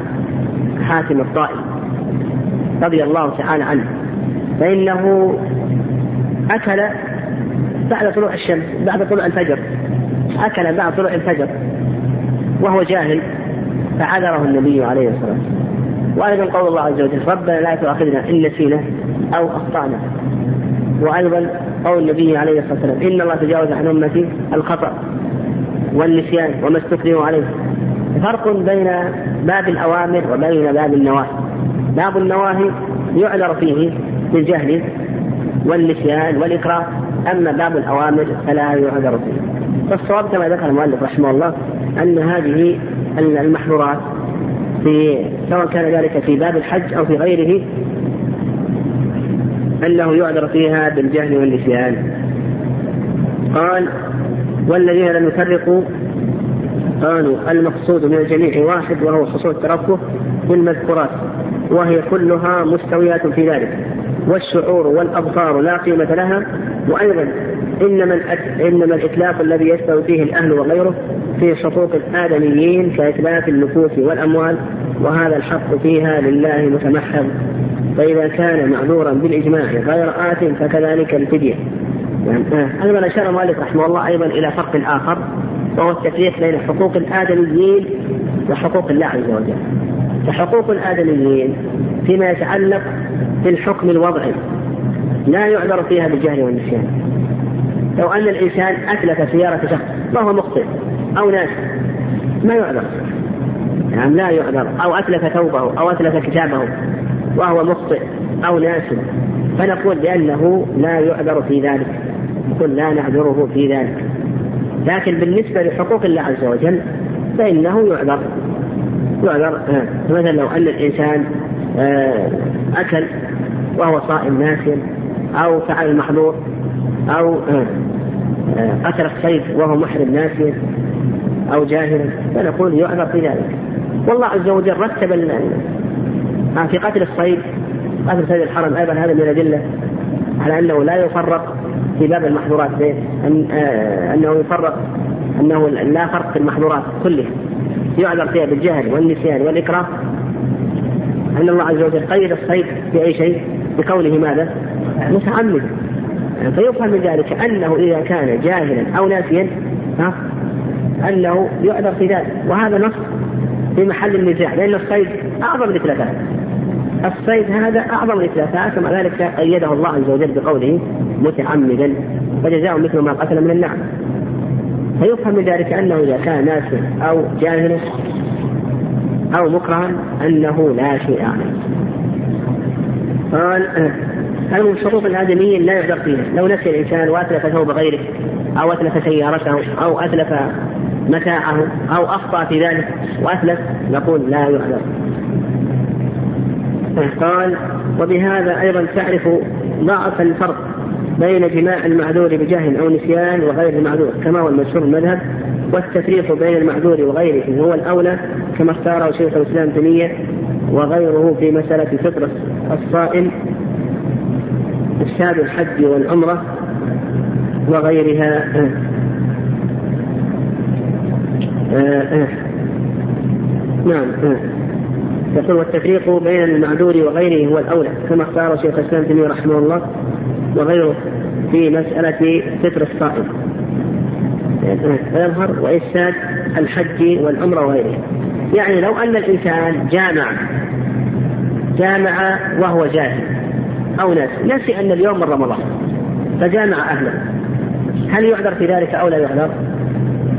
حاتم الطائي رضي الله تعالى عنه. فإنه أكل بعد طلوع الشمس بعد طلوع الفجر. أكل بعد طلوع الفجر. وهو جاهل فعذره النبي عليه الصلاة والسلام. وأيضا قول الله عز وجل ربنا لا تؤاخذنا إن نسينا أو أخطأنا. وأيضا قول النبي عليه الصلاة والسلام إن الله تجاوز عن أمتي الخطأ والنسيان وما استكرهوا عليه. فرق بين باب الأوامر وبين باب النواهي. باب النواهي يعذر فيه بالجهل والنسيان والإكراه. أما باب الأوامر فلا يعذر فيه. فالصواب كما ذكر المؤلف رحمه الله أن هذه المحظورات في سواء كان ذلك في باب الحج أو في غيره أنه يعذر فيها بالجهل والنسيان. قال والذين لم يفرقوا قالوا المقصود من الجميع واحد وهو حصول الترفه بالمذكورات وهي كلها مستويات في ذلك. والشعور والأبصار لا قيمة لها وأيضا إنما إنما الإتلاف الذي يستوي فيه الأهل وغيره في حقوق الآدميين كإتلاف النفوس والأموال وهذا الحق فيها لله متمحض. فإذا كان معذورا بالإجماع غير آت فكذلك الفدية. يعني آه، أيضا أشار المؤلف رحمه الله أيضا إلى فرق آخر وهو التفريق بين حقوق الآدميين وحقوق الله عز وجل. فحقوق الآدميين فيما يتعلق بالحكم الوضعي. لا يعذر فيها بالجهل والنسيان. لو أن الإنسان أتلف سيارة شخص وهو مخطئ أو ناس ما يعذر. يعني لا يعذر. أو أتلف ثوبه أو أتلف كتابه وهو مخطئ أو ناس فنقول بأنه لا يعذر في ذلك. نقول لا نعذره في ذلك. لكن بالنسبة لحقوق الله عز وجل فإنه يعذر. يعذر آه. مثلا لو أن الإنسان أكل وهو صائم ناسيا أو فعل المحظور أو آه، قتل الصيد وهو محرم ناسيا أو جاهلا فنقول يعذر في ذلك. والله عز وجل رتب في قتل الصيد قتل صيد الحرم أيضا هذا من الأدلة على أنه لا يفرق في باب المحظورات أن أنه يفرق أنه لا فرق في المحظورات كلها. يعذر فيها بالجهل والنسيان والإكراه أن الله عز وجل قيد الصيد بأي شيء؟ بكونه ماذا؟ متعمد فيفهم من ذلك أنه إذا كان جاهلا أو ناسيا ها؟ أنه يعذر في ذلك. وهذا نص في محل النزاع لأن الصيد أعظم الإتلافات. الصيد هذا أعظم الإتلافات ومع ذلك أيده الله عز وجل بقوله متعمدا فجزاء مثل ما قتل من النعم. فيفهم من ذلك أنه إذا كان ناسيا أو جاهلا أو مكرها أنه لا شيء عليه. قال هل من شروط الآدميين لا يعذر فيها. لو نسي الإنسان وأتلف ثوب غيره أو أتلف سيارته أو أتلف متاعه أو أخطأ في ذلك وأتلف نقول لا يعذر قال وبهذا أيضا تعرف ضعف الفرق بين جماع المعذور بجهل أو نسيان وغير المعذور كما هو المشهور المذهب. والتفريق بين المعذور وغيره هو الأولى كما اختاره شيخ الإسلام تيمية وغيره في مسألة فطر الصائم إفساد الحج والعمرة وغيرها آه، آه. نعم آه. يقول والتفريق بين المعذور وغيره هو الأولى كما اختار شيخ الإسلام تيمية رحمه الله وغيره في مسألة فطر الصائم ويظهر وإفساد الحج والعمرة وغيره يعني لو أن الإنسان جامع جامع وهو جاهل أو ناس نسي أن اليوم من رمضان فجامع أهله. هل يعذر في ذلك أو لا يعذر؟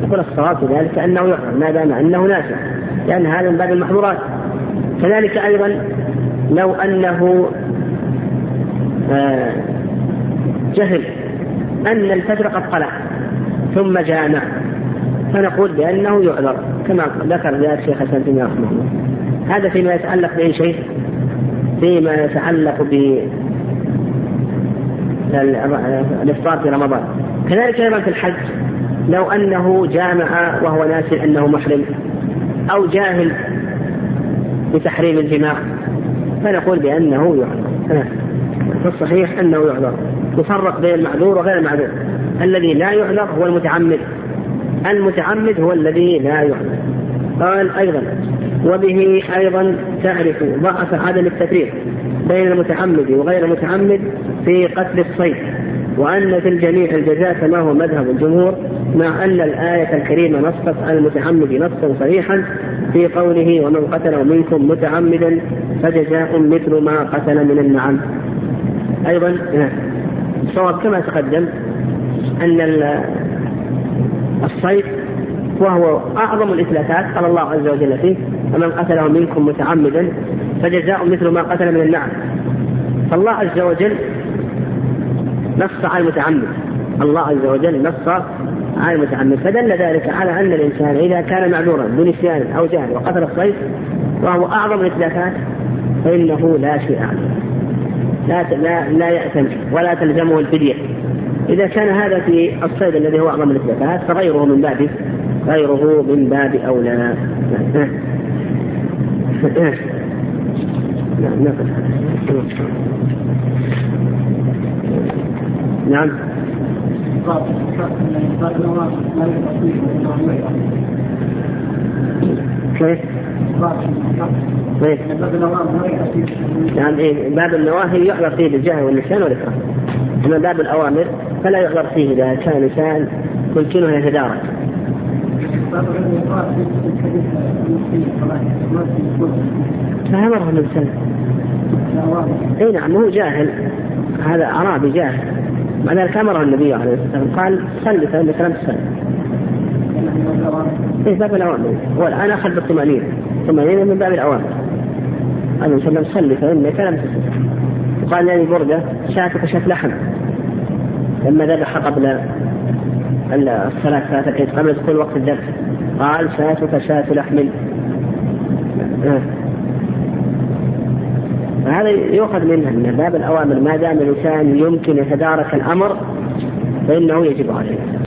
يقول الصواب في ذلك أنه يعذر ما دام أنه ناسي لأن هذا من باب المحظورات. كذلك أيضا لو أنه آه، جهل أن الفجر قد طلع. ثم جامع فنقول بأنه يعذر كما ذكر ذلك شيخ الإسلام تيمية رحمه الله. هذا فيما يتعلق بأي شيء؟ فيما يتعلق ب الإفطار في رمضان. كذلك أيضا في الحج. لو أنه جامع وهو ناسي أنه محرم أو جاهل بتحريم الجماع فنقول بأنه يعذر. فالصحيح أنه يعذر. يفرق بين المعذور وغير المعذور. الذي لا يعذر هو المتعمد. المتعمد هو الذي لا يعذر قال أيضا وبه أيضا تعرف ضعف عدم التفريق بين المتعمد وغير المتعمد في قتل الصيد وأن في الجميع الجزاء كما هو مذهب الجمهور مع أن الآية الكريمة نصت على المتعمد نصا صريحا في قوله ومن قتل منكم متعمدا فجزاء مثل ما قتل من النعم. أيضا الصواب كما تقدم أن الصيد وهو أعظم الإتلافات قال الله عز وجل فيه ومن قتله منكم متعمدا فجزاء مثل ما قتل من النعم. فالله عز وجل نص على المتعمد. الله عز وجل نص على المتعمد. فدل ذلك على أن الإنسان إذا كان معذورا بنسيان أو جهل وقتل الصيد وهو أعظم الاتلافات فإنه لا شيء عليه. لا لا لا يأتم ولا تلزمه الفدية. إذا كان هذا في الصيد الذي هو أعظم الاتلافات فغيره من باب غيره من باب أولى. نعم. نعم كيف؟ نعم إيه باب النواهي يعذر فيه بالجهل والنسيان والإكراه. أما باب الأوامر فلا يعذر فيه إذا كان الإنسان يمكنه يتدارك. فأمره من سنة إي نعم هو جاهل. هذا أعرابي جاهل. مع ذلك أمره النبي عليه الصلاة والسلام قال صل فإنك لم تصل إيه باب الأوامر. والان أخذ بالطمأنينة. الطمانينه من باب الأوامر. قال النبي صلى الله عليه وسلم صل فإنك لم تصل وقال لي برده شاتك شات لحم. لما ذبح قبل الصلاة ثلاثة قبل دخول وقت الذبح قال شاتك شاة لحم. هذا يؤخذ منها من باب الأوامر. ما دام الإنسان يمكن يتدارك الأمر فإنه يجب عليه.